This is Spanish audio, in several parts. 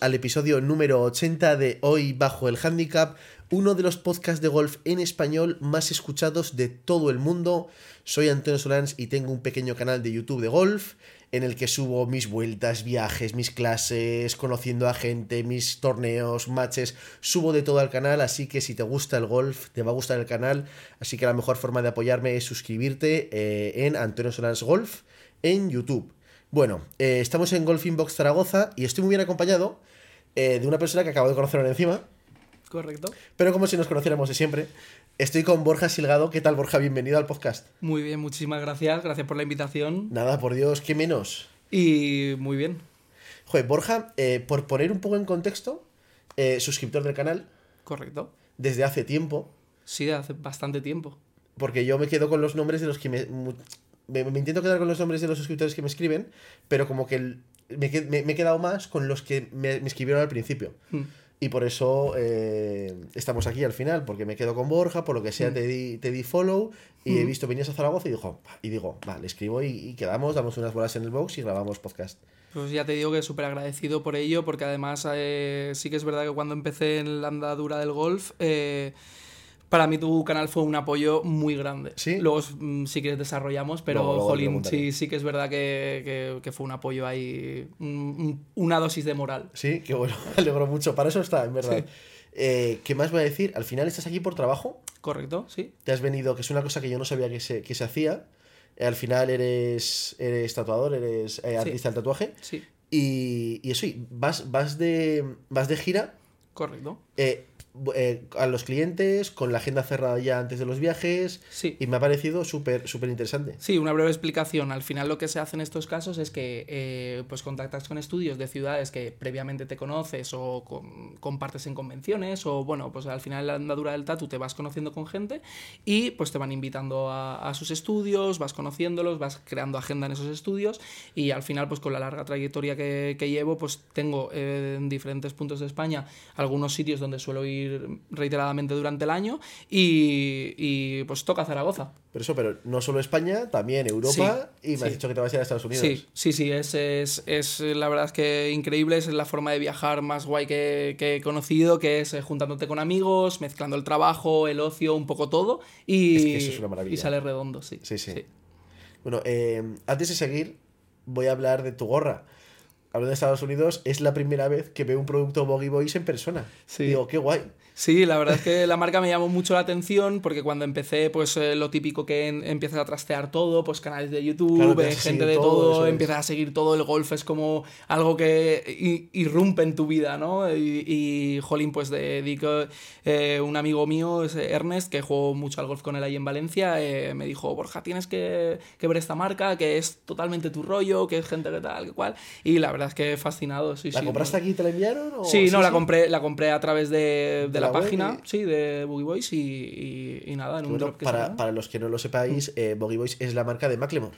al episodio número 80 de Hoy Bajo el Handicap, uno de los podcasts de golf en español más escuchados de todo el mundo. Soy Antonio Solans y tengo un pequeño canal de YouTube de golf en el que subo mis vueltas, viajes, mis clases, conociendo a gente, mis torneos, matches, subo de todo al canal, así que si te gusta el golf, te va a gustar el canal, así que la mejor forma de apoyarme es suscribirte eh, en Antonio Solans Golf en YouTube. Bueno, eh, estamos en Golf Inbox Zaragoza y estoy muy bien acompañado eh, de una persona que acabo de conocer encima. Correcto. Pero como si nos conociéramos de siempre. Estoy con Borja Silgado. ¿Qué tal, Borja? Bienvenido al podcast. Muy bien, muchísimas gracias. Gracias por la invitación. Nada, por Dios, qué menos. Y muy bien. Joder, Borja, eh, por poner un poco en contexto, eh, suscriptor del canal. Correcto. Desde hace tiempo. Sí, hace bastante tiempo. Porque yo me quedo con los nombres de los que me. Me, me intento quedar con los nombres de los suscriptores que me escriben, pero como que el, me, me, he quedado más con los que me, me escribieron al principio. Hmm. Y por eso eh, estamos aquí al final, porque me quedo con Borja, por lo que sea Mm. te, di, te di follow y he Mm. visto venías a Zaragoza y, dijo, y digo, vale, escribo y, y quedamos, damos unas bolas en el box y grabamos podcast. Pues ya te digo que súper agradecido por ello, porque además eh, sí que es verdad que cuando empecé en la andadura del golf, eh, para mí tu canal fue un apoyo muy grande. ¿Sí? Luego, mm, si quieres, desarrollamos, pero, Luego- jolín, sí, sí que es verdad que, que- que fue un apoyo ahí, un- un- una dosis de moral. Sí, que bueno, me alegro mucho. Para eso está, en verdad. Eh, ¿Qué más voy a decir? Al final estás aquí por trabajo. ¿Correcto? Sí. Te has venido, que es una cosa que yo no sabía que se, que se hacía. Eh, al final eres, eres tatuador, eres eh, artista del tatuaje. Sí. Y, y eso, y vas, vas, de, vas de gira Correcto. eh, eh, a los clientes, con la agenda cerrada ya antes de los viajes. Sí. Y me ha parecido súper súper interesante. Sí, una breve explicación. Al final lo que se hace en estos casos es que eh, pues contactas con estudios de ciudades que previamente te conoces o con- compartes en convenciones o bueno, pues al final en la andadura del tatu te vas conociendo con gente y pues te van invitando a, a sus estudios, vas conociéndolos, vas creando agenda en esos estudios y al final pues con la larga trayectoria que, que llevo pues tengo eh, en diferentes puntos de España algunos sitios donde suelo ir reiteradamente durante el año y, y, pues toca Zaragoza. Pero eso, pero no solo España, también Europa. y me has sí. dicho que te vas a ir a Estados Unidos. Sí, sí, sí, es, es, es la verdad es que increíble, es la forma de viajar más guay que, que he conocido, que es eh, juntándote con amigos, mezclando el trabajo, el ocio, un poco todo, y, Es que eso es una maravilla. y sale redondo, sí. Sí, sí. Bueno, eh, antes de seguir, voy a hablar de tu gorra. Hablando de Estados Unidos, es la primera vez que veo un producto Boggy Boys en persona. Sí. Digo, qué guay. Sí, la verdad es que la marca me llamó mucho la atención porque cuando empecé, pues eh, lo típico que en- empiezas a trastear todo, pues canales de YouTube, Claro, eh, gente de todo, todo, es. empiezas a seguir todo, el golf es como algo que irrumpe en tu vida, ¿no? Y, y jolín, pues dedico, eh, un amigo mío, es Ernest, que juego mucho al golf con él ahí en Valencia, me dijo, Borja, tienes que, que ver esta marca, que es totalmente tu rollo, que es gente que tal, que cual, y la verdad es que fascinado, sí, ¿La sí. compraste ¿no? aquí y te la enviaron? O... Sí, no, la compré, la compré a través de, de De la, página, y- sí, de Boogie Boys y, y- y nada, en un Bueno, drop que para, para los que no lo sepáis, eh, Boggy Boys es la marca de Macklemore.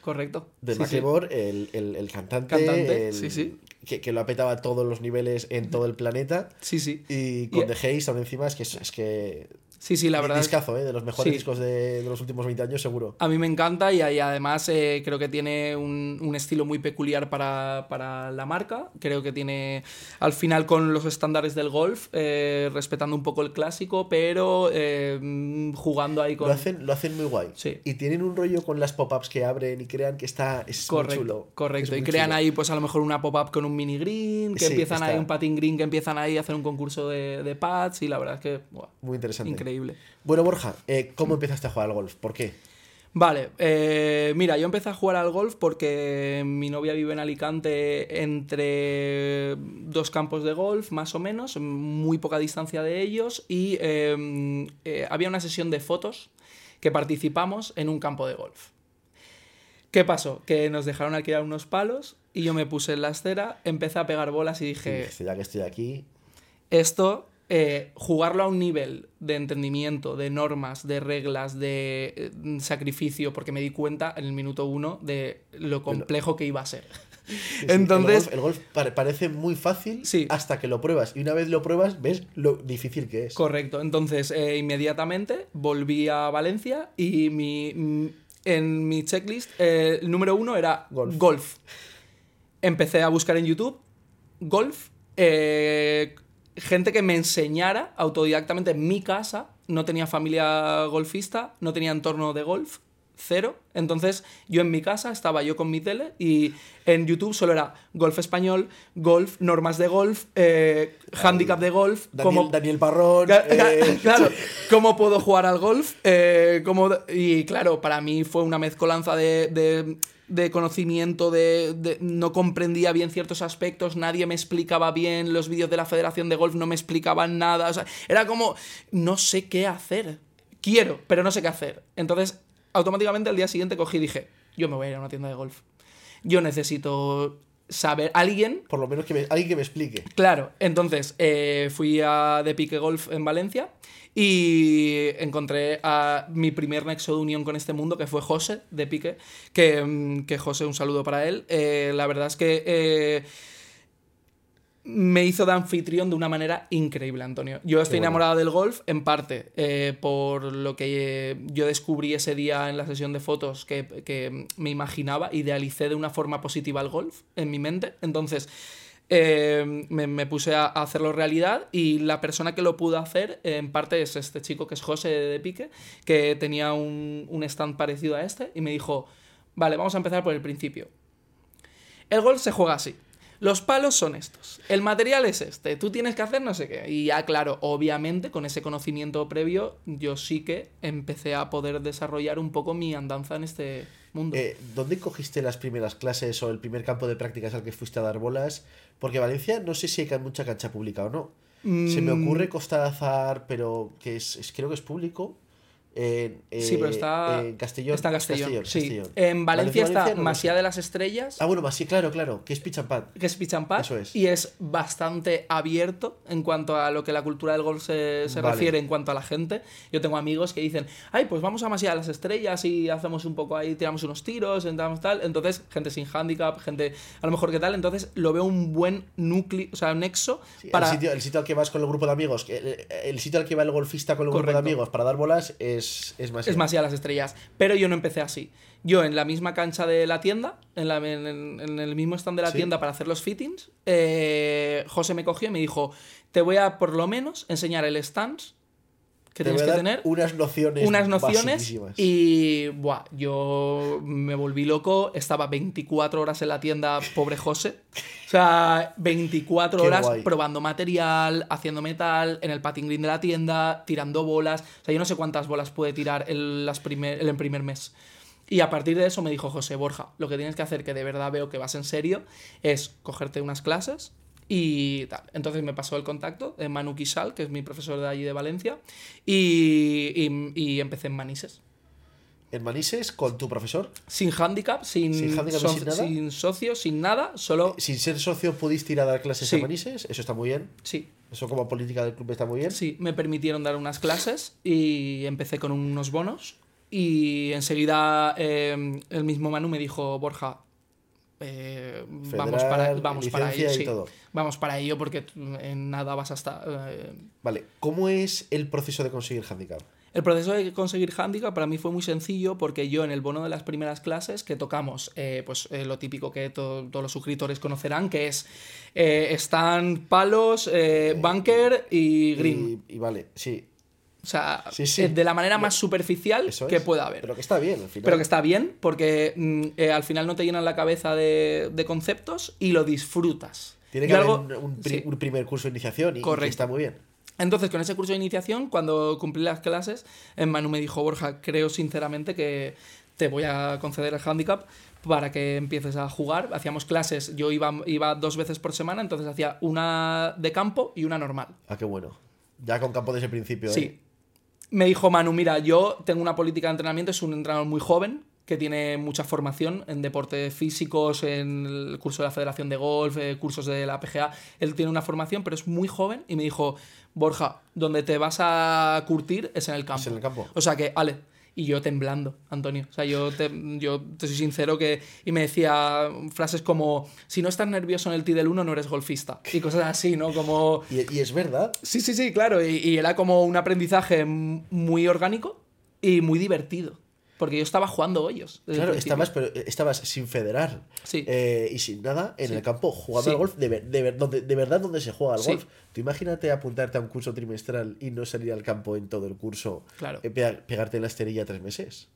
Correcto. De Sí, sí. Macklemore, El, el, el cantante, Cantante, el- sí, sí. Que, que lo ha petado a todos los niveles en todo el planeta. Sí, sí. Y con Y- The Haze aún encima es que es que. Sí, sí, la verdad. es- Discazo, ¿eh? De los mejores Sí. discos de, de los últimos 20 años, seguro. A mí me encanta y, y además eh, creo que tiene un, un estilo muy peculiar para, para la marca. Creo que tiene, al final, con los estándares del golf, eh, respetando un poco el clásico, pero eh, jugando ahí con... Lo hacen, lo hacen muy guay. Sí. Y tienen un rollo con las pop-ups que abren y crean que está. Es Correcto, muy chulo. correcto. Es Y muy crean chulo. ahí, pues a lo mejor una pop-up con un mini green, que Sí, empiezan ahí, está. un patin green, que empiezan ahí a hacer un concurso de, de pads, y la verdad es que, buah, Muy interesante. increíble. Bueno, Borja, eh, ¿cómo empezaste a jugar al golf? ¿Por qué? Vale, eh, mira, yo empecé a jugar al golf porque mi novia vive en Alicante entre dos campos de golf, más o menos, muy poca distancia de ellos, y eh, eh, había una sesión de fotos que participamos en un campo de golf. ¿Qué pasó? Que nos dejaron alquilar unos palos y yo me puse en la acera, empecé a pegar bolas y dije, ya que estoy aquí. esto, eh, jugarlo a un nivel de entendimiento, de normas, de reglas, de eh, sacrificio, porque me di cuenta en el minuto uno de lo complejo que iba a ser. Sí, sí, Entonces, El golf, el golf pare- parece muy fácil Sí. hasta que lo pruebas. Y una vez lo pruebas, ves lo difícil que es. correcto. Entonces, eh, inmediatamente volví a Valencia y mi, mm, en mi checklist el número uno era Golf. golf. Empecé a buscar en YouTube golf eh, gente que me enseñara autodidactamente en mi casa. No tenía familia golfista, no tenía entorno de golf, cero. Entonces yo en mi casa estaba yo con mi tele y en YouTube solo era golf español, golf, normas de golf, eh, handicap de golf. Daniel, cómo- Daniel Parrón. Eh, claro, cómo puedo jugar al golf. eh, cómo- y claro, para mí fue una mezcolanza de, de- de conocimiento, de, no comprendía bien ciertos aspectos, nadie me explicaba bien, los vídeos de la Federación de Golf no me explicaban nada, o sea, era como, no sé qué hacer. Quiero, pero no sé qué hacer. Entonces, automáticamente al día siguiente cogí y dije, yo me voy a ir a una tienda de golf. Yo necesito saber, alguien Por lo menos que me- alguien que me explique. Claro, entonces eh, fui a The Pique Golf en Valencia y encontré a mi primer nexo de unión con este mundo, que fue José de Pique, que, mm, que José, un saludo para él. Eh, la verdad es que eh, me hizo de anfitrión de una manera increíble, Antonio. Yo estoy bueno. enamorado del golf, en parte eh, por lo que eh, yo descubrí ese día en la sesión de fotos que, que me imaginaba, idealicé de una forma positiva el golf en mi mente. Entonces, eh, me, me puse a, a hacerlo realidad y la persona que lo pudo hacer, en parte, es este chico que es José de Pique, que tenía un, un stand parecido a este y me dijo, vale, vamos a empezar por el principio. El golf se juega así. Los palos son estos. El material es este. Tú tienes que hacer no sé qué. Y ya, claro, obviamente, con ese conocimiento previo, yo sí que empecé a poder desarrollar un poco mi andanza en este mundo. Eh, ¿Dónde cogiste las primeras clases o el primer campo de prácticas al que fuiste a dar bolas? Porque Valencia no sé si hay mucha cancha pública o no. Se me Mm. ocurre Costa de Azar, pero que es, es- creo que es público. En, sí, pero eh, está. en Castellón. Está en Castellón. Castellón, sí. Castellón. En Valencia, está Valencia no Masía de las Estrellas. Ah, bueno, sí, claro, claro, que es pad. que es pad, Eso es. y es bastante abierto en cuanto a lo que la cultura del golf se, se Vale. refiere en cuanto a la gente. Yo tengo amigos que dicen, ay, pues vamos a Masía de las Estrellas y hacemos un poco ahí, tiramos unos tiros, entramos tal. Entonces, gente sin handicap, gente a lo mejor que tal. Entonces, lo veo un buen núcleo, o sea, un nexo Sí, para... el, sitio, el sitio al que vas con el grupo de amigos, el, el sitio al que va el golfista con el grupo de Correcto. amigos para dar bolas es, es más. Es más, ya las estrellas. Pero yo no empecé así. Yo en la misma cancha de la tienda, en, la- en- el mismo stand de la Sí. tienda para hacer los fittings, eh, José me cogió y me dijo, te voy a por lo menos enseñar el stance que Te tienes que tener. unas nociones. Unas nociones y buah, yo me volví loco, estaba 24 horas en la tienda, pobre José. O sea, 24 Qué horas guay. probando material, haciendo metal, en el patin green de la tienda, tirando bolas. O sea, yo no sé cuántas bolas puede tirar el, las primer, el primer mes. Y a partir de eso me dijo José Borja, lo que tienes que hacer, que de verdad veo que vas en serio, es cogerte unas clases y tal. Entonces me pasó el contacto de Manu Quisal, que es mi profesor de allí de Valencia, y, y- y empecé en Manises. En Manises, con tu profesor, Sin handicap, sin, Sin handicap sin nada. sin socio, sin nada, solo... sin ser socio, pudiste ir a dar clases Sí. en Manises. Eso está muy bien. Sí, Eso, como política del club, está muy bien. Sí, me permitieron dar unas clases y empecé con unos bonos. Y enseguida eh, el mismo Manu me dijo, Borja, eh, vamos para, vamos para ello. sí. todo. Vamos para ello porque en nada vas a estar. eh, Vale, ¿cómo es el proceso de conseguir handicap? El proceso de conseguir handicap para mí fue muy sencillo porque yo en el bono de las primeras clases que tocamos, eh, pues eh, lo típico que to- todos los suscriptores conocerán, que es eh, están palos, bunker y green. Y, y vale, sí, O sea, Sí, sí. de la manera más superficial eso que es. pueda haber. Pero que está bien, al final. Pero que está bien, porque mm, eh, al final no te llenan la cabeza de, de conceptos y lo disfrutas. Tiene Y que haber algo- un, un pri- sí. un primer curso de iniciación y, está muy bien. Entonces, con ese curso de iniciación, cuando cumplí las clases, eh, Manu me dijo, Borja, creo sinceramente que te voy a conceder el handicap para que empieces a jugar. Hacíamos clases, yo iba, iba dos veces por semana, entonces hacía una de campo y una normal. Ah, qué bueno. Ya con campo desde el principio, ¿eh? Me dijo Manu, mira, yo tengo una política de entrenamiento, es un entrenador muy joven que tiene mucha formación en deportes físicos, en el curso de la Federación de Golf, eh, cursos de la PGA. Él tiene una formación, pero es muy joven y me dijo, Borja, donde te vas a curtir es en el campo. Es en el campo. O sea que, ale. Y yo temblando, Antonio. O sea, yo te, yo te soy sincero que. Y me decía frases como: si no estás nervioso en el T del 1, no eres golfista. Y cosas así, ¿no? Como. Y, y es verdad. Sí, sí, sí, claro. Y, y era como un aprendizaje muy orgánico y muy divertido. Porque yo estaba jugando hoyos. Claro, estabas, pero eh, estabas sin federar Sí. eh, y sin nada en Sí. el campo jugando Sí. al golf de, de, verdad donde se juega al golf. Tú imagínate apuntarte a un curso trimestral y no salir al campo en todo el curso, Claro. eh, pe- pegarte en la esterilla tres meses.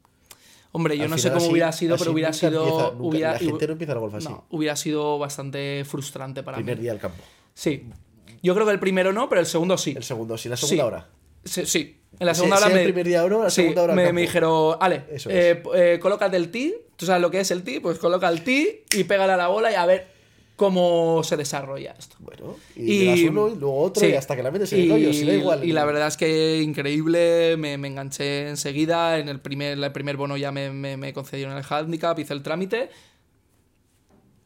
Hombre, yo Al no sé cómo así- hubiera sido, pero hubiera sido. empieza- nunca- hubiera, la gente no empieza el golf así. no, hubiera sido bastante frustrante para Primer mí. día al campo. Sí. Yo creo que el primero no, pero el segundo sí. El segundo, sí, la segunda hora. Sí, sí. En la segunda sí, hora me. primer día oro, la sí, segunda hora me, me dijeron, Ale, Eso eh, eh, colócate el tee. ¿Tú sabes lo que es el tee? Pues coloca el tee y pégale a la bola y a ver cómo se desarrolla esto. Bueno, y, uno y luego otro sí. y hasta que la metes en el hoyo, si da igual. Y la verdad es que increíble, me, me enganché enseguida. En el primer, el primer bono ya me, me, me concedieron el handicap, hice el trámite.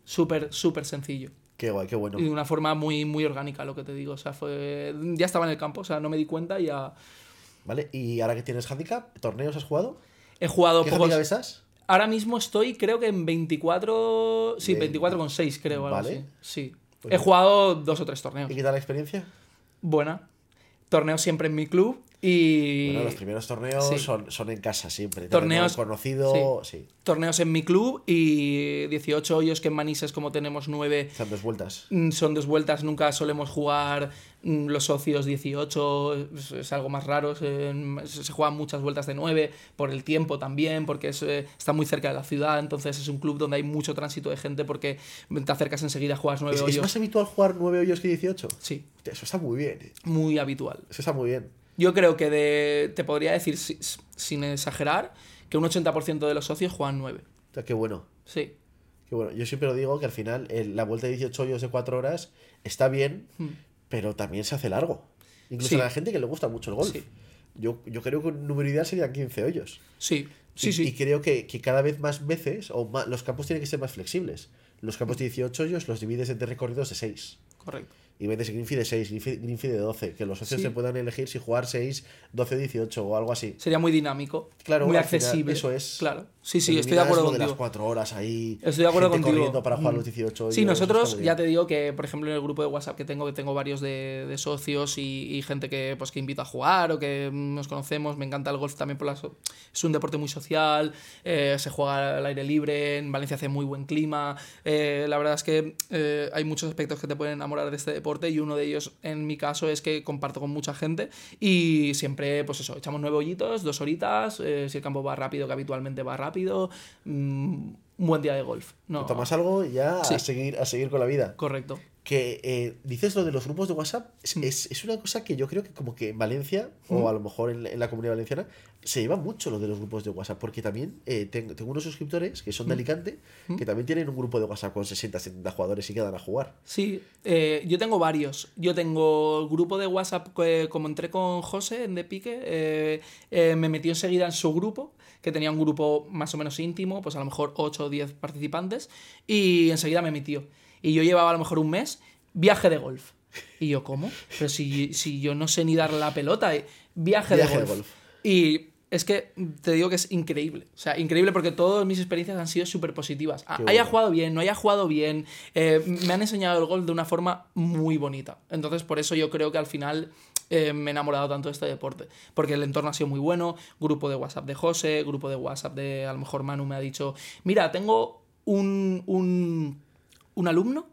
Súper, súper sencillo. Qué guay, qué bueno. Y de una forma muy, muy orgánica, lo que te digo. O sea, fue. Ya estaba en el campo, o sea, no me di cuenta y ya. Vale, y ahora que tienes handicap, ¿torneos has jugado? He jugado ¿Qué pocos. estás? Ahora mismo estoy, creo que en 24. Sí, Bien. 24,6, creo. algo Vale. así. Sí. Pues He bien. jugado dos o tres torneos. ¿Y qué tal la experiencia? Buena. Torneos siempre en mi club y. Bueno, los primeros torneos Sí. son, son en casa siempre. Torneos- conocido, sí. torneos en mi club y 18 hoyos que en Manises como tenemos 9 Están dos vueltas. mm, son dos vueltas, nunca solemos jugar mm, los socios 18, es, es algo más raro, se, se juegan muchas vueltas de 9 por el tiempo también, porque es, eh, está muy cerca de la ciudad, entonces es un club donde hay mucho tránsito de gente porque te acercas enseguida, juegas 9 ¿Es, es hoyos. más habitual jugar nueve hoyos que 18? Sí, Eso está muy bien. eh. muy habitual. Eso está muy bien. Yo creo que de, te podría decir, si- sin exagerar, que un 80% de los socios juegan 9. O sea, qué bueno. Sí. Qué bueno. Yo siempre lo digo que al final el- la vuelta de 18 hoyos de 4 horas está bien, Mm. pero también se hace largo. Incluso Sí. a la gente que le gusta mucho el golf. Sí. Yo, yo creo que un número ideal serían 15 hoyos. Sí, sí, y, sí. y creo que, que cada vez más veces, o ma- los campos tienen que ser más flexibles. Los campos de 18 hoyos los divides entre recorridos de 6. Correcto. Y metes Greenfee de 6, Greenfee, Greenfee de 12. Que los socios Sí. se puedan elegir si jugar 6, 12 o 18 o algo así. Sería muy dinámico. Claro, muy al final, accesible. eso es. Claro. Sí, sí, estoy de acuerdo lo de contigo. las 4 horas ahí. Estoy de acuerdo gente contigo. corriendo para jugar Mm. los 18 Sí, hoyos, eso nosotros ya te digo que, por ejemplo, en el grupo de WhatsApp que tengo, que tengo varios de, de socios y, y gente que, pues, que invito a jugar o que mm, nos conocemos, me encanta el golf también por las... Es un deporte muy social, eh, se juega al aire libre, en Valencia hace muy buen clima. eh, la verdad es que eh, hay muchos aspectos que te pueden enamorar de este deporte y uno de ellos, en mi caso, es que comparto con mucha gente y siempre, pues eso, echamos nueve hoyitos, dos horitas, si el campo va rápido, que habitualmente va rápido, mm, un buen día de golf. No, Tomas algo y ya a, seguir, a seguir con la vida. Correcto. Que eh, dices lo de los grupos de WhatsApp, es, Mm. es, es una cosa que yo creo que como que en Valencia, o a lo mejor en, la- en la comunidad valenciana, se lleva mucho lo de los grupos de WhatsApp, porque también eh, tengo, tengo unos suscriptores que son Mm. de Alicante, que también tienen un grupo de WhatsApp con 60, 70 jugadores y quedan a jugar. Sí, eh, yo tengo varios. Yo tengo el grupo de WhatsApp, que, como entré con José en De Pique, me metió enseguida en su grupo, que tenía un grupo más o menos íntimo, pues a lo mejor 8 o 10 participantes, y enseguida me metió. Y yo llevaba a lo mejor un mes, viaje de golf. Y yo, ¿cómo? Pero si, si yo no sé ni dar la pelota, eh, viaje, Viaje de, de golf. golf. Y es que te digo que es increíble. O sea, increíble porque todas mis experiencias han sido súper positivas. Qué Haya bueno. jugado bien, no haya jugado bien, eh, me han enseñado el golf de una forma muy bonita. Entonces, por eso yo creo que al final eh, me he enamorado tanto de este deporte. Porque el entorno ha sido muy bueno, grupo de WhatsApp de José, grupo de WhatsApp de, a lo mejor Manu me ha dicho, mira, tengo un, un, un alumno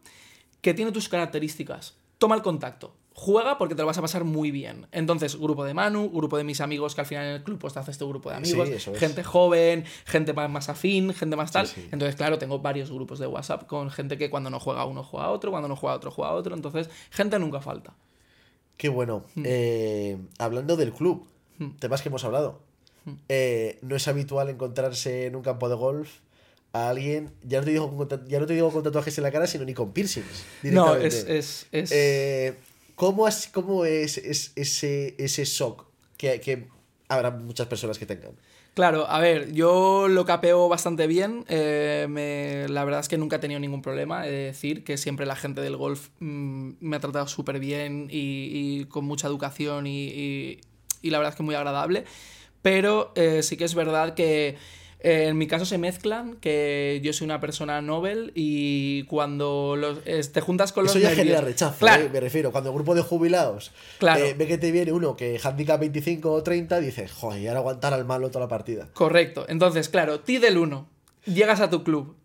que tiene tus características. Toma el contacto. Juega porque te lo vas a pasar muy bien. Entonces, grupo de Manu, grupo de mis amigos, que al final en el club pues te haces este grupo de amigos, es. gente joven, gente más, más afín, gente más tal. Sí, sí. Entonces, claro, tengo varios grupos de WhatsApp con gente que cuando no juega uno juega otro, cuando no juega otro juega otro. Entonces, gente nunca falta. Qué bueno. Mm. Eh, hablando del club, temas que hemos hablado. Mm. Eh, no es habitual encontrarse en un campo de golf a alguien, ya no te digo con, ya no te digo con tatuajes en la cara, sino ni con piercings. No, es. es, es- Eh, ¿cómo, has- cómo es, es- ese, ese shock que, que habrá muchas personas que tengan? Claro, a ver, yo lo capeo bastante bien. eh, me- la verdad es que nunca he tenido ningún problema. He de decir que siempre la gente del golf mm, me ha tratado súper bien y, con mucha educación y, y- y la verdad es que muy agradable. Pero eh, sí que es verdad que Eh, en mi caso se mezclan, que yo soy una persona Nobel y cuando los, te juntas con los Eso ya nervios- genera rechazo, Claro, ¿eh? me refiero. Cuando el grupo de jubilados Claro. eh, ve que te viene uno que handicap 25 o 30, dices, joder, y ahora aguantar al malo toda la partida. Correcto. Entonces, claro, ti del 1. Llegas a tu club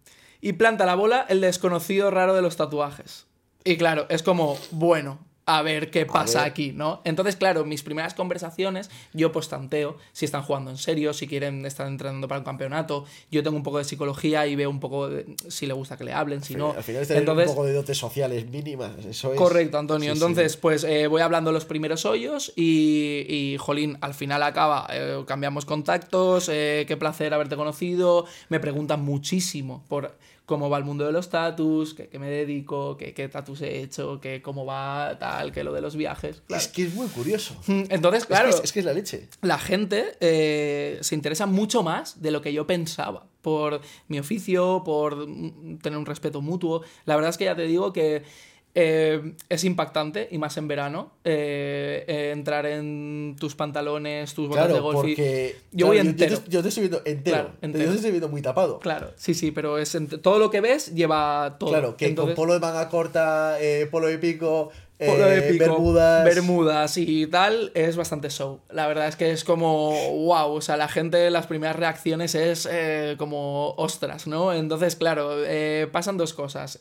y planta la bola el desconocido raro de los tatuajes. Y claro, es como, bueno, a ver qué pasa ver. aquí, ¿no? Entonces, claro, mis primeras conversaciones, yo pues tanteo si están jugando en serio, si quieren estar entrenando para un campeonato. Yo tengo un poco de psicología y veo un poco de- si le gusta que le hablen, si no. Al final es Entonces, un poco de dotes sociales mínimas. Eso es. Correcto, Antonio. Sí, sí. Entonces, pues eh, voy hablando los primeros hoyos y, y, jolín, al final acaba, eh, cambiamos contactos, eh, qué placer haberte conocido, me preguntan muchísimo por cómo va el mundo de los tatus, qué, me dedico, qué, qué tatus he hecho, qué, cómo va tal, que lo de los viajes. Claro. Es que es muy curioso. Entonces, Es claro, que es, es que es la leche. la gente eh, se interesa mucho más de lo que yo pensaba por mi oficio, por mm, tener un respeto mutuo. La verdad es que ya te digo que eh, es impactante, y más en verano, eh, eh, entrar en tus pantalones, tus botas de golf. y-. Yo claro, voy Yo, entero. te, yo te estoy viendo entero. Claro, entero. Yo te estoy viendo muy tapado. Claro, sí, sí, pero es todo lo que ves lleva todo. Claro, que Entonces- con polo de manga corta, polo de pico, Polo de pico, bermudas. bermudas y tal, es bastante show. La verdad es que es como, wow, o sea, la gente, las primeras reacciones es eh, como ostras, ¿no? Entonces, claro, eh, pasan dos cosas.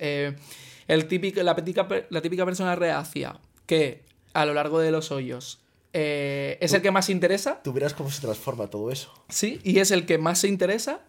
El típico, la, típica, la típica persona reacia que a lo largo de los hoyos eh, es el que más interesa, Tú verás cómo se transforma todo eso. sí, y es el que más se interesa.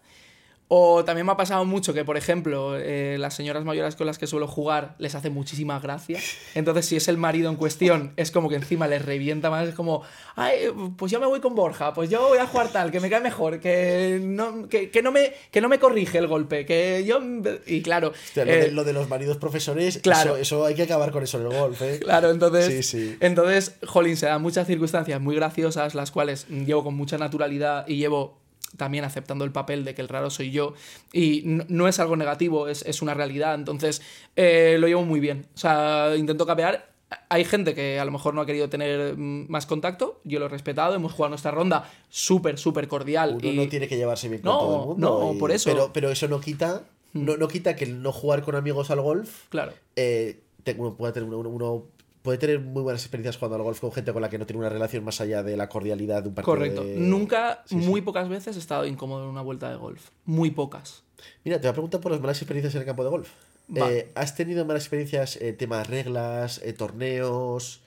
O también me ha pasado mucho que, por ejemplo, eh, las señoras mayores con las que suelo jugar les hace muchísima gracia. Entonces, si es el marido en cuestión, es como que encima les revienta más. Es como, ay, pues yo me voy con Borja, pues yo voy a jugar tal, que me cae mejor, que no, que, que no, me, que no me corrige el golpe, que yo. Y claro. Hostia, lo, eh, de, lo de los maridos profesores, claro. eso, eso hay que acabar con eso en el golf, ¿eh? Claro, entonces, Sí, sí. entonces, jolín, se dan muchas circunstancias muy graciosas, las cuales llevo con mucha naturalidad y llevo también aceptando el papel de que el raro soy yo. Y no, no es algo negativo, es, es una realidad. Entonces, eh, lo llevo muy bien. O sea, intento capear. Hay gente que a lo mejor no ha querido tener mm, más contacto, yo lo he respetado, hemos jugado nuestra ronda súper, súper cordial. Uno y... no tiene que llevarse bien con No, todo el mundo. no, y- por eso. Hmm. Pero, pero eso no quita, no, no quita que el no jugar con amigos al golf Claro. eh, uno puede tener uno, uno puede tener muy buenas experiencias jugando al golf con gente con la que no tiene una relación más allá de la cordialidad de un partido. Correcto. de- Nunca, Sí, sí. muy pocas veces he estado incómodo en una vuelta de golf. Muy pocas. Mira, te voy a preguntar por las malas experiencias en el campo de golf. Eh, ¿Has tenido malas experiencias, eh, temas reglas, eh, torneos,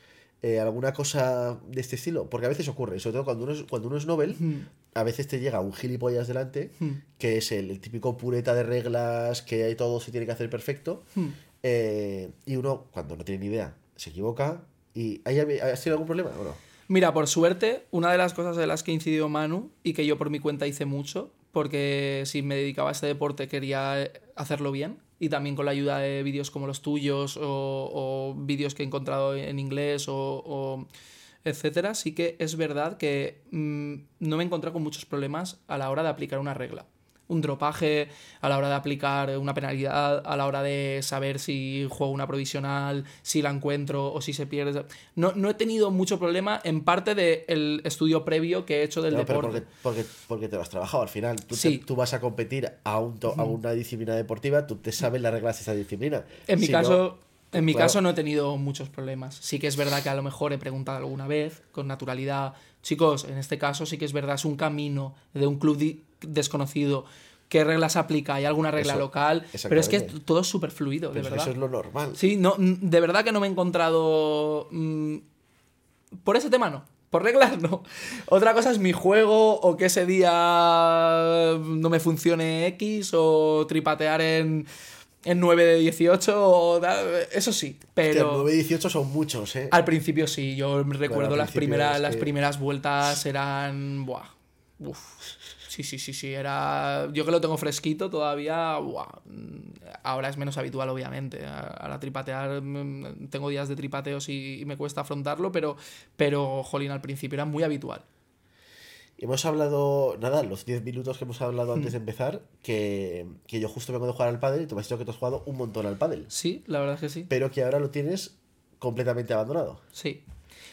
alguna cosa de este estilo? Porque a veces ocurre, sobre todo cuando uno es, cuando uno es Nobel, Hmm. a veces te llega un gilipollas delante, Hmm. que es el, el típico pureta de reglas, que hay todo se tiene que hacer perfecto, Hmm. y uno, cuando no tiene ni idea, se equivoca. ¿Y ¿hay, ¿Has tenido algún problema o no? Mira, por suerte, una de las cosas de las que incidió Manu y que yo por mi cuenta hice mucho, porque si me dedicaba a este deporte quería hacerlo bien y también con la ayuda de vídeos como los tuyos o, vídeos que he encontrado en inglés o, o etcétera, sí que es verdad que mm, no me he encontrado con muchos problemas a la hora de aplicar una regla. Un dropaje, a la hora de aplicar una penalidad, a la hora de saber si juego una provisional, si la encuentro o si se pierde. No, no he tenido mucho problema en parte del estudio previo que he hecho del pero deporte. porque, porque, porque te lo has trabajado al final. Tú, te- Sí. tú vas a competir a, un to- a una disciplina deportiva, tú te sabes las reglas de esa disciplina. En mi Si caso, no, en mi claro. caso no he tenido muchos problemas. Sí que es verdad que a lo mejor he preguntado alguna vez con naturalidad, chicos, en este caso sí que es verdad, es un camino de un club di- desconocido. ¿Qué reglas aplica? ¿Hay alguna regla Eso, local? Pero es que todo es súper fluido, de verdad. eso es lo normal. Sí, no, de verdad que no me he encontrado. mm, por ese tema no. Por reglas no. Otra cosa es mi juego o que ese día no me funcione X o tripatear en, en 9 de 18 o da- eso sí. Pero 9-18 son muchos, ¿eh? al principio sí, yo recuerdo las, primeras, es las que- primeras vueltas eran... Buah. Uf. Sí, sí, sí, sí, era... Yo que lo tengo fresquito todavía. Mm, Ahora es menos habitual, obviamente. Ahora tripatear, mm, tengo días de tripateos y, y me cuesta afrontarlo, pero, pero, jolín, al principio era muy habitual. Hemos hablado, nada, los 10 minutos que hemos hablado antes Mm. de empezar, que, que yo justo vengo de jugar al pádel y tú me has dicho que tú has jugado un montón al pádel, Sí, la verdad es que sí. pero que ahora lo tienes completamente abandonado. Sí.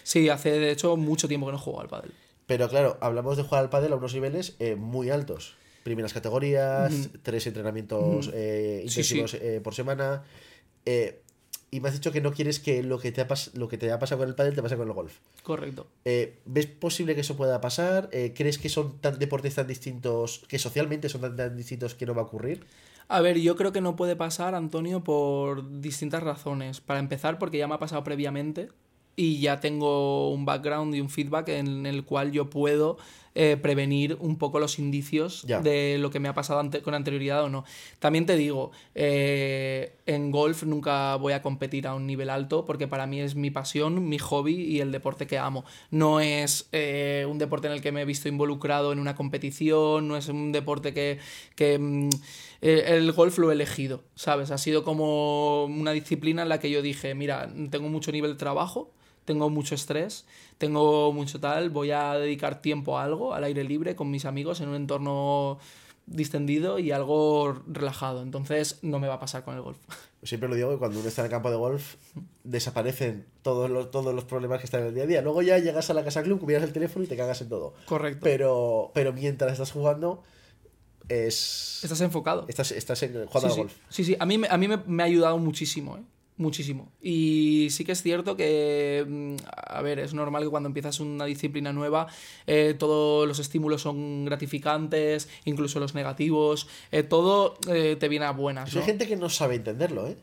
Sí, hace de hecho mucho tiempo que no juego al pádel. Pero claro, hablamos de jugar al pádel a unos niveles eh, muy altos. primeras categorías, tres entrenamientos eh, Sí, intensivos eh, por semana. y me has dicho que no quieres que lo que te ha, pas- lo que te ha pasado con el pádel te pase con el golf. Correcto. ¿Ves posible que eso pueda pasar? ¿Crees que son tan deportes tan distintos, que socialmente son tan, tan distintos que no va a ocurrir? A ver, yo creo que no puede pasar, Antonio, por distintas razones. Para empezar, porque ya me ha pasado previamente y ya tengo un background y un feedback en el cual yo puedo eh, prevenir un poco los indicios Ya. de lo que me ha pasado ante- con anterioridad o no. También te digo, eh, en golf nunca voy a competir a un nivel alto porque para mí es mi pasión, mi hobby y el deporte que amo. No es eh, un deporte en el que me he visto involucrado en una competición, no es un deporte que... que mm, eh, el golf lo he elegido, ¿sabes? Ha sido como una disciplina en la que yo dije, mira, tengo mucho nivel de trabajo, tengo mucho estrés, tengo mucho tal, voy a dedicar tiempo a algo, al aire libre, con mis amigos, en un entorno distendido y algo relajado. Entonces no me va a pasar con el golf. Siempre lo digo que cuando uno está en el campo de golf, desaparecen todos los, todos los problemas que están en el día a día. Luego ya llegas a la casa club, miras el teléfono y te cagas en todo. Correcto. Pero, pero mientras estás jugando, es. Estás enfocado. Estás, estás en, jugando sí, al sí. golf. Sí, sí, a mí, a mí me, me ha ayudado muchísimo, ¿eh? Muchísimo. Y sí que es cierto que, mm, a ver, es normal que cuando empiezas una disciplina nueva, eh, todos los estímulos son gratificantes, incluso los negativos, eh, todo eh, te viene a buenas, Pues ¿no? Hay gente que no sabe entenderlo, ¿eh?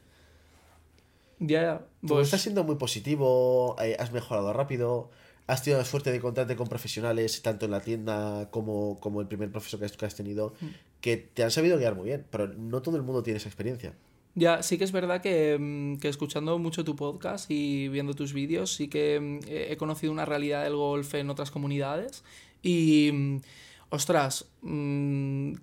Ya, ya. Tú Pues, estás siendo muy positivo, eh, has mejorado rápido, has tenido la suerte de encontrarte con profesionales, tanto en la tienda como, como el primer profesor que has, que has tenido, Mm. que te han sabido guiar muy bien, pero no todo el mundo tiene esa experiencia. Ya, sí que es verdad que, mm, que escuchando mucho tu podcast y viendo tus vídeos, sí que mm, he conocido una realidad del golf en otras comunidades y, mm, ostras,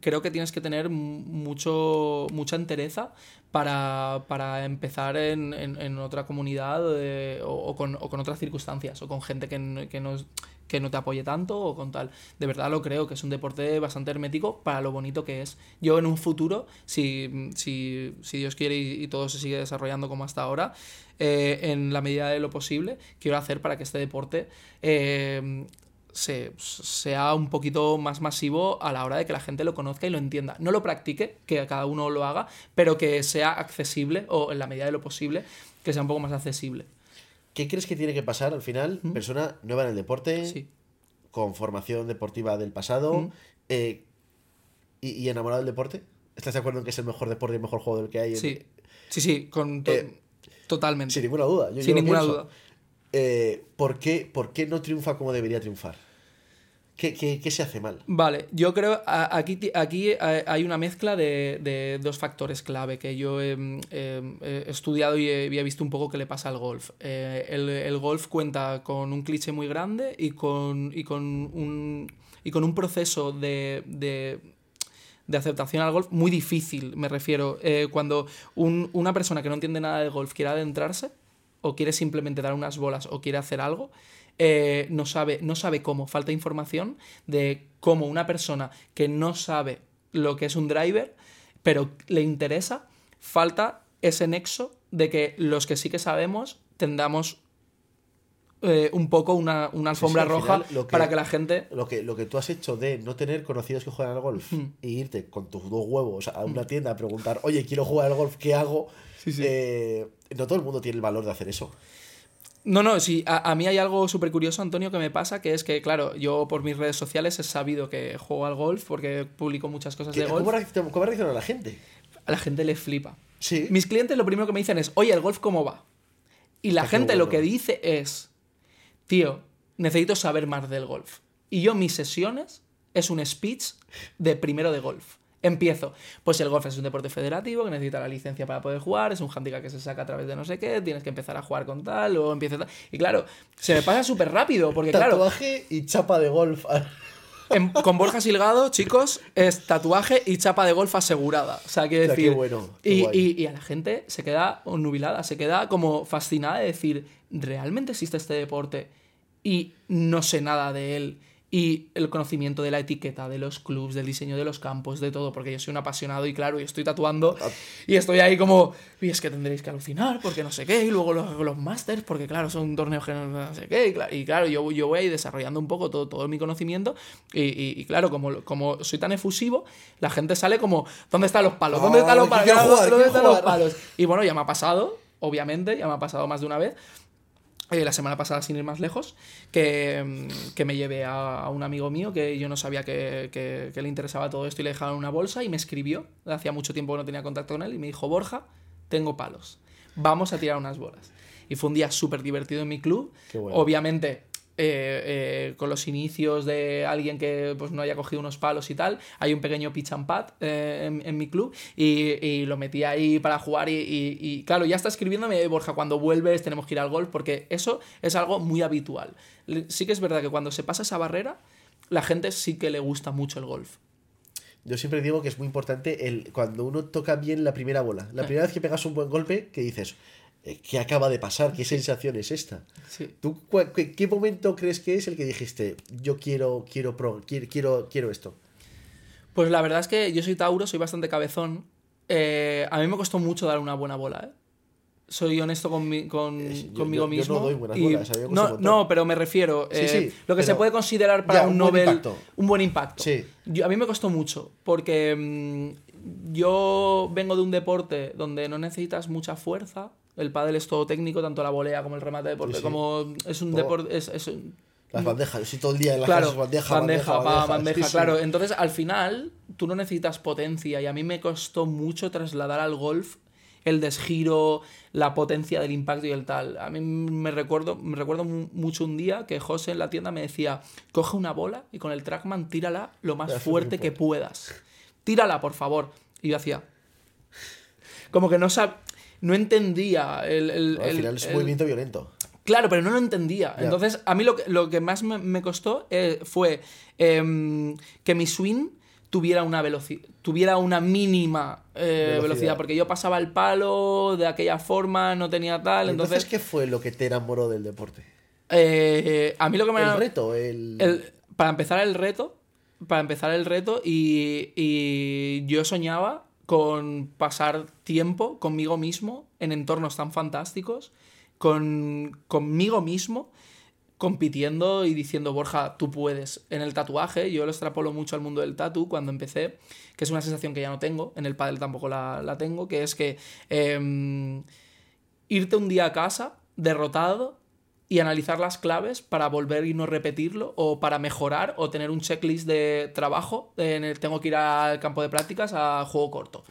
creo que tienes que tener mu- mucho, mucha entereza para, para empezar en, en- en otra comunidad eh, o, o con, o con otras circunstancias o con gente que, que no, que no te apoye tanto o con tal. De verdad lo creo que es un deporte bastante hermético para lo bonito que es. Yo en un futuro, si, si, si Dios quiere y, todo se sigue desarrollando como hasta ahora, eh, en la medida de lo posible, quiero hacer para que este deporte eh, se, sea un poquito más masivo a la hora de que la gente lo conozca y lo entienda. No lo practique, que cada uno lo haga, pero que sea accesible o en la medida de lo posible, que sea un poco más accesible. ¿Qué crees que tiene que pasar al final? Persona nueva en el deporte, Sí. con formación deportiva del pasado Mm. eh, y, y enamorado del deporte. ¿Estás de acuerdo en que es el mejor deporte y el mejor juego del que hay? en- Sí, sí, sí, con to- Eh, totalmente. Sin ninguna duda. yo- Sin ninguna pienso. duda. Eh, ¿por, qué, ¿Por qué no triunfa como debería triunfar? ¿Qué, qué, qué se hace mal? Vale, yo creo aquí, aquí eh, hay una mezcla de, de dos factores clave que yo he, mm, he- estudiado y he, he visto un poco que le pasa al golf. Eh, el, el golf cuenta con un cliché muy grande y con, y con, un, y con un proceso de, de, de aceptación al golf muy difícil, me refiero. Eh, cuando un- una persona que no entiende nada de golf quiere adentrarse o quiere simplemente dar unas bolas o quiere hacer algo, eh, no, sabe, no sabe cómo, falta información de cómo una persona que no sabe lo que es un driver, pero le interesa, falta ese nexo de que los que sí que sabemos tendamos eh, un poco una, una Sí, sí, alfombra al roja final, lo que- para que la gente... Lo que, lo que tú has hecho de no tener conocidos que juegan al golf Hmm. e irte con tus dos huevos a una tienda a preguntar, oye, quiero jugar al golf, ¿qué hago? Sí. Eh, no todo el mundo tiene el valor de hacer eso. No, no, sí, a, a mí hay algo súper curioso, Antonio, que me pasa, que es que, claro, yo por mis redes sociales he sabido que juego al golf porque publico muchas cosas ¿Qué- de ¿Cómo, golf. reacciona, ¿Cómo reacciona la gente? A la gente le flipa. Sí. Mis clientes lo primero que me dicen es, oye, ¿el golf cómo va? Y la Está gente lo que dice es, tío, necesito saber más del golf. Y yo mis sesiones es un speech de primero de golf. Empiezo. Pues el golf es un deporte federativo que necesita la licencia para poder jugar, es un handicap que se saca a través de no sé qué, tienes que empezar a jugar con tal, luego empieza tal. Y claro, se me pasa súper rápido, porque claro, Tatuaje y chapa de golf. en- con Borja Silgado, chicos, es tatuaje y chapa de golf asegurada. O sea, quiero qué decir. bueno, qué y, guay. y- y a la gente se queda nubilada, se queda como fascinada de decir, ¿realmente existe este deporte? Y no sé nada de él. Y el conocimiento de la etiqueta, de los clubs, del diseño de los campos, de todo, porque yo soy un apasionado y claro, y estoy tatuando y estoy ahí como, y es que tendréis que alucinar porque no sé qué, y luego los, los masters, porque claro, son torneos que no sé qué, y claro, y claro yo, yo voy ahí desarrollando un poco todo, todo mi conocimiento y, y- y claro, como, como soy tan efusivo, la gente sale como, ¿dónde están los palos? ¿Dónde Ah, están los palos? ¿Dónde están los palos? Y bueno, ya me ha pasado, obviamente, ya me ha pasado más de una vez, eh, la semana pasada, sin ir más lejos, que, mm, que me llevé a, a un amigo mío que yo no sabía que, que- que le interesaba todo esto y le dejaron una bolsa y me escribió, hacía mucho tiempo que no tenía contacto con él, y me dijo, Borja, tengo palos, vamos a tirar unas bolas. Y fue un día súper divertido en mi club. Bueno. Obviamente, eh, eh, con los inicios de alguien que pues, no haya cogido unos palos y tal, hay un pequeño pitch and pad eh, en, en mi club y, y lo metí ahí para jugar y, y- y, claro, ya está escribiéndome, Borja, cuando vuelves tenemos que ir al golf porque eso es algo muy habitual. Sí que es verdad que cuando se pasa esa barrera, la gente sí que le gusta mucho el golf. Yo siempre digo que es muy importante el cuando uno toca bien la primera bola. La primera vez que pegas un buen golpe, que dices, ¿qué acaba de pasar? ¿Qué sensación es esta? Sí. ¿Tú qué, qué momento crees que es el que dijiste, yo quiero, quiero, pro, quiero, quiero, quiero esto? Pues la verdad es que yo soy Tauro, soy bastante cabezón. Eh, a mí me costó mucho dar una buena bola, ¿eh? Soy honesto con mi- con- Eh, yo- conmigo yo- yo no mismo. doy buenas y- bolas, no, no, pero me refiero. Sí, eh, sí, lo que se puede considerar para Ya, un un Nobel. impacto. Un buen impacto. A mí me costó mucho, porque mm, yo vengo de un deporte donde no necesitas mucha fuerza. El pádel es todo técnico, tanto la volea como el remate de deporte, Sí, sí. como es un deporte. Es, es Las bandejas, yo estoy todo el día en las claro, casas, bandeja, bandeja, bandeja, pa, bandeja, sí, claro. Entonces, al final, tú no necesitas potencia y a mí me costó mucho trasladar al golf el desgiro, la potencia del impacto y el tal. A mí me recuerdo, me recuerdo mu- mucho un día que José en la tienda me decía, coge una bola y con el trackman tírala lo más fuerte que puedas. Tírala, por favor. Y yo hacía... Como que no sab... No entendía el... el- No, al el- final es un el- movimiento violento. Claro, pero no lo entendía. Entonces, a mí lo que, lo que más me, me costó eh, fue em, que mi swing tuviera una velocidad, tuviera una mínima eh, Velocidad. velocidad. porque yo pasaba el palo de aquella forma, no tenía tal, Entonces, entonces, ¿qué fue lo que te enamoró del deporte? eh, a mí lo que me El reto, el... el- para empezar el reto, para empezar el reto y, y yo soñaba con pasar tiempo conmigo mismo en entornos tan fantásticos, con, conmigo mismo, compitiendo y diciendo, Borja, tú puedes. En el tatuaje, yo lo extrapolo mucho al mundo del tatu cuando empecé, que es una sensación que ya no tengo, en el pádel tampoco la, la tengo, que es que em, irte un día a casa derrotado y analizar las claves para volver y no repetirlo o para mejorar o tener un checklist de trabajo en el tengo que ir al campo de prácticas a juego corto.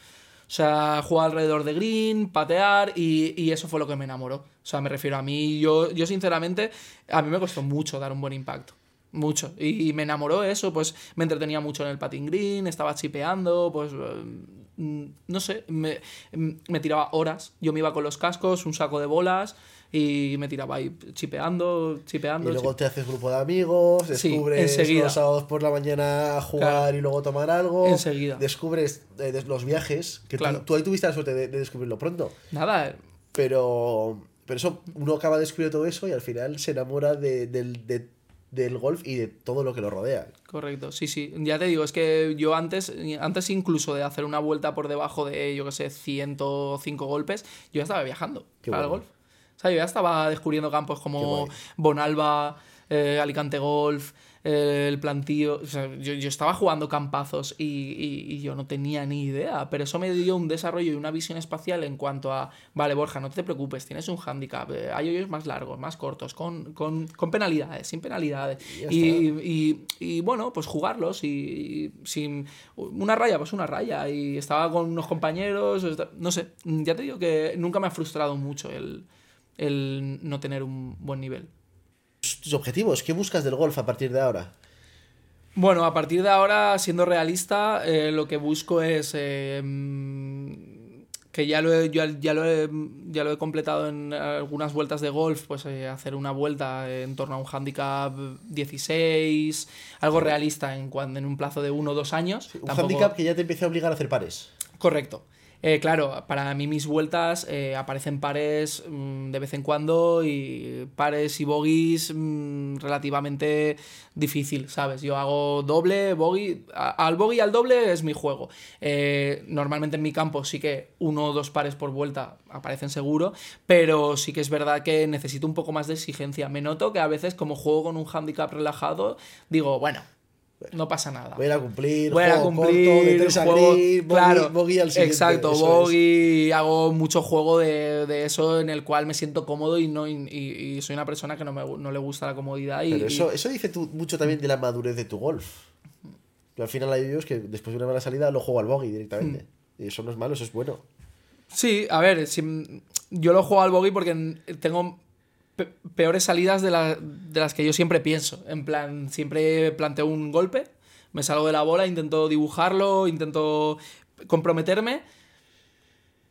O sea, jugar alrededor de green, patear y, y eso fue lo que me enamoró. O sea, me refiero a mí, yo, yo sinceramente, a mí me costó mucho dar un buen impacto. Mucho. Y, me enamoró eso, pues me entretenía mucho en el patin green, estaba chipeando, pues mm, no sé, me, mm, me tiraba horas. Yo me iba con los cascos, un saco de bolas y me tiraba ahí chipeando, chipeando. Y luego te haces grupo de amigos, Sí, descubres enseguida. los sábados por la mañana a jugar Claro. y luego tomar algo. Enseguida. Descubres eh, los viajes, que Claro. tú, ahí tuviste la suerte de, de descubrirlo pronto. Nada, Pero, pero eso, uno acaba de descubrir todo eso y al final se enamora de- del, de- del golf y de todo lo que lo rodea. Correcto, sí, sí. Ya te digo, es que yo antes, antes incluso de hacer una vuelta por debajo de, yo qué sé, 105 golpes, yo ya estaba viajando Qué para bueno. el golf. Sea, yo ya estaba descubriendo campos como. Bonalba, eh, Alicante Golf, eh, el plantío. O sea, yo, yo estaba jugando campazos y, y- y yo no tenía ni idea. Pero eso me dio un desarrollo y una visión espacial en cuanto a, vale, Borja, no te preocupes, tienes un handicap, eh, hay hoyos más largos, más cortos, con, con, con penalidades, sin penalidades. Y Y, bueno, pues jugarlos y, sin una raya, pues una raya. Y estaba con unos compañeros, no sé, ya te digo que nunca me ha frustrado mucho el, el no tener un buen nivel. Tus objetivos, ¿qué buscas del golf a partir de ahora? Bueno, a partir de ahora, siendo realista, eh, lo que busco es eh, mm, que ya lo, he, ya, ya lo he, ya lo he completado en algunas vueltas de golf, pues eh, hacer una vuelta en torno a un handicap 16, algo realista en, cuando, en un plazo de uno o dos años. Un Tampoco- handicap que ya te empiece a obligar a hacer pares. Correcto. Eh, claro, para mí mis vueltas eh, aparecen pares mm, de vez en cuando y pares y bogies mm, relativamente difícil, ¿sabes? Yo hago doble, bogey, al bogey al doble es mi juego. Eh, normalmente en mi campo sí que uno o dos pares por vuelta aparecen seguro, pero sí que es verdad que necesito un poco más de exigencia. Me noto que a veces como juego con un handicap relajado, digo, bueno, no pasa nada. Voy a ir a cumplir, Voy a cumplir, corto, de tres a juego- bogey- claro, bogey al siguiente. Exacto, es. bogey, hago mucho juego de, de eso en el cual me siento cómodo y no y, y soy una persona que no, me, no le gusta la comodidad y, Pero y- eso, eso dice tú mucho también de la madurez de tu golf. Yo al final hay ellos que después de una mala salida lo juego al bogey directamente. Hmm. Y eso no es malo, eso es bueno. Sí, a ver, si- yo lo juego al bogey porque tengo peores salidas de, la- de las que yo siempre pienso. En plan, siempre planteo un golpe, me salgo de la bola, intento dibujarlo, intento comprometerme.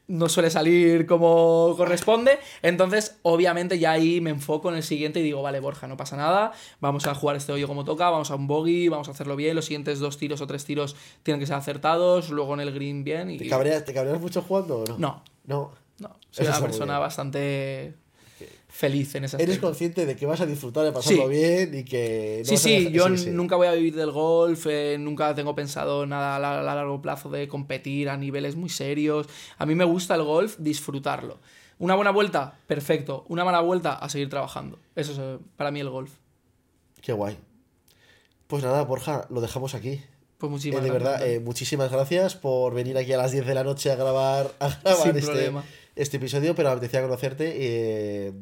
No suele salir como corresponde. Entonces, obviamente, ya ahí me enfoco en el siguiente y digo, vale, Borja, no pasa nada. Vamos a jugar este hoyo como toca, vamos a un bogey, vamos a hacerlo bien. Los siguientes dos tiros o tres tiros tienen que ser acertados, luego en el green bien. Y... ¿Te cabreas, ¿Te cabreas mucho jugando o no? No, No. no, soy Eso una persona bastante feliz en ese Eres aspecto. consciente de que vas a disfrutar, de pasarlo Sí. bien y que... no Sí, vas a sí, dejar- yo sí, sí. nunca voy a vivir del golf, eh, nunca tengo pensado nada a, la- a largo plazo de competir a niveles muy serios. A mí me gusta el golf, disfrutarlo. Una buena vuelta, perfecto. Una mala vuelta, a seguir trabajando. Eso es eh, para mí el golf. Qué guay. Pues nada, Borja, lo dejamos aquí. Pues Eh, muchísimas de gracias. verdad, eh, muchísimas gracias por venir aquí a las 10 de la noche a grabar, a grabar Sin este, problema. este episodio, pero me apetecía conocerte. eh,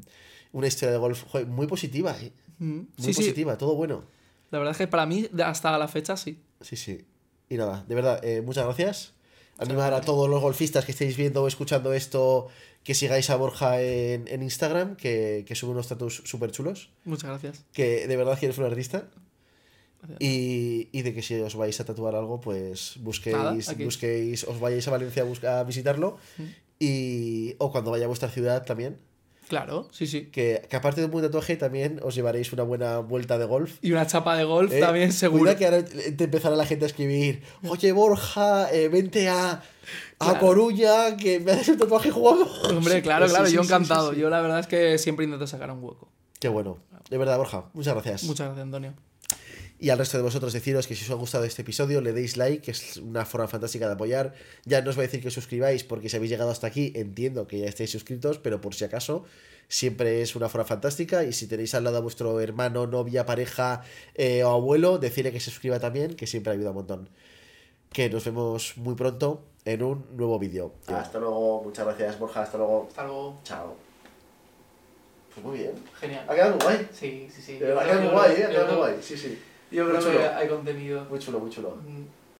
una historia de golf joder, muy positiva, eh, muy Sí, sí, positiva, todo bueno. la verdad es que para mí, hasta la fecha, sí. Sí, sí. Y nada, de verdad, eh, muchas gracias. Animar a todos los golfistas que estéis viendo o escuchando esto, que sigáis a Borja en, en Instagram, que, que sube unos tratos súper chulos, Muchas gracias. que de verdad que eres un artista. Y, y de que si os vais a tatuar algo, pues busquéis, Nada, busquéis os vayáis a Valencia a, buscar, a visitarlo. Y, o cuando vaya a vuestra ciudad también. Claro, sí, sí. Que, que aparte de un buen tatuaje, también os llevaréis una buena vuelta de golf. Y una chapa de golf ¿eh? también seguro. Cuida que ahora te empezará la gente a escribir: Oye, Borja, eh, vente a. Coruña, que me haces un tatuaje y jugamos. Hombre, claro, claro, sí, yo sí, sí, encantado. sí. Yo la verdad es que siempre intento sacar un hueco. Qué bueno. De verdad, Borja, muchas gracias. Muchas gracias, Antonio. Y al resto de vosotros deciros que si os ha gustado este episodio le deis like, que es una forma fantástica de apoyar. Ya no os voy a decir que os suscribáis porque si habéis llegado hasta aquí entiendo que ya estáis suscritos, pero por si acaso siempre es una forma fantástica y si tenéis al lado a vuestro hermano, novia, pareja eh, o abuelo, decirle que se suscriba también, que siempre ayuda un montón. Que nos vemos muy pronto en un nuevo vídeo. Hasta luego, muchas gracias Borja, hasta luego. Hasta luego. Chao. Pues muy bien. Genial. Ha quedado muy guay. Sí, sí, sí. Ha quedado muy guay, eh, ha quedado muy guay. Sí, sí. Yo Muy creo que hay contenido. Muy chulo, muy chulo. Mm.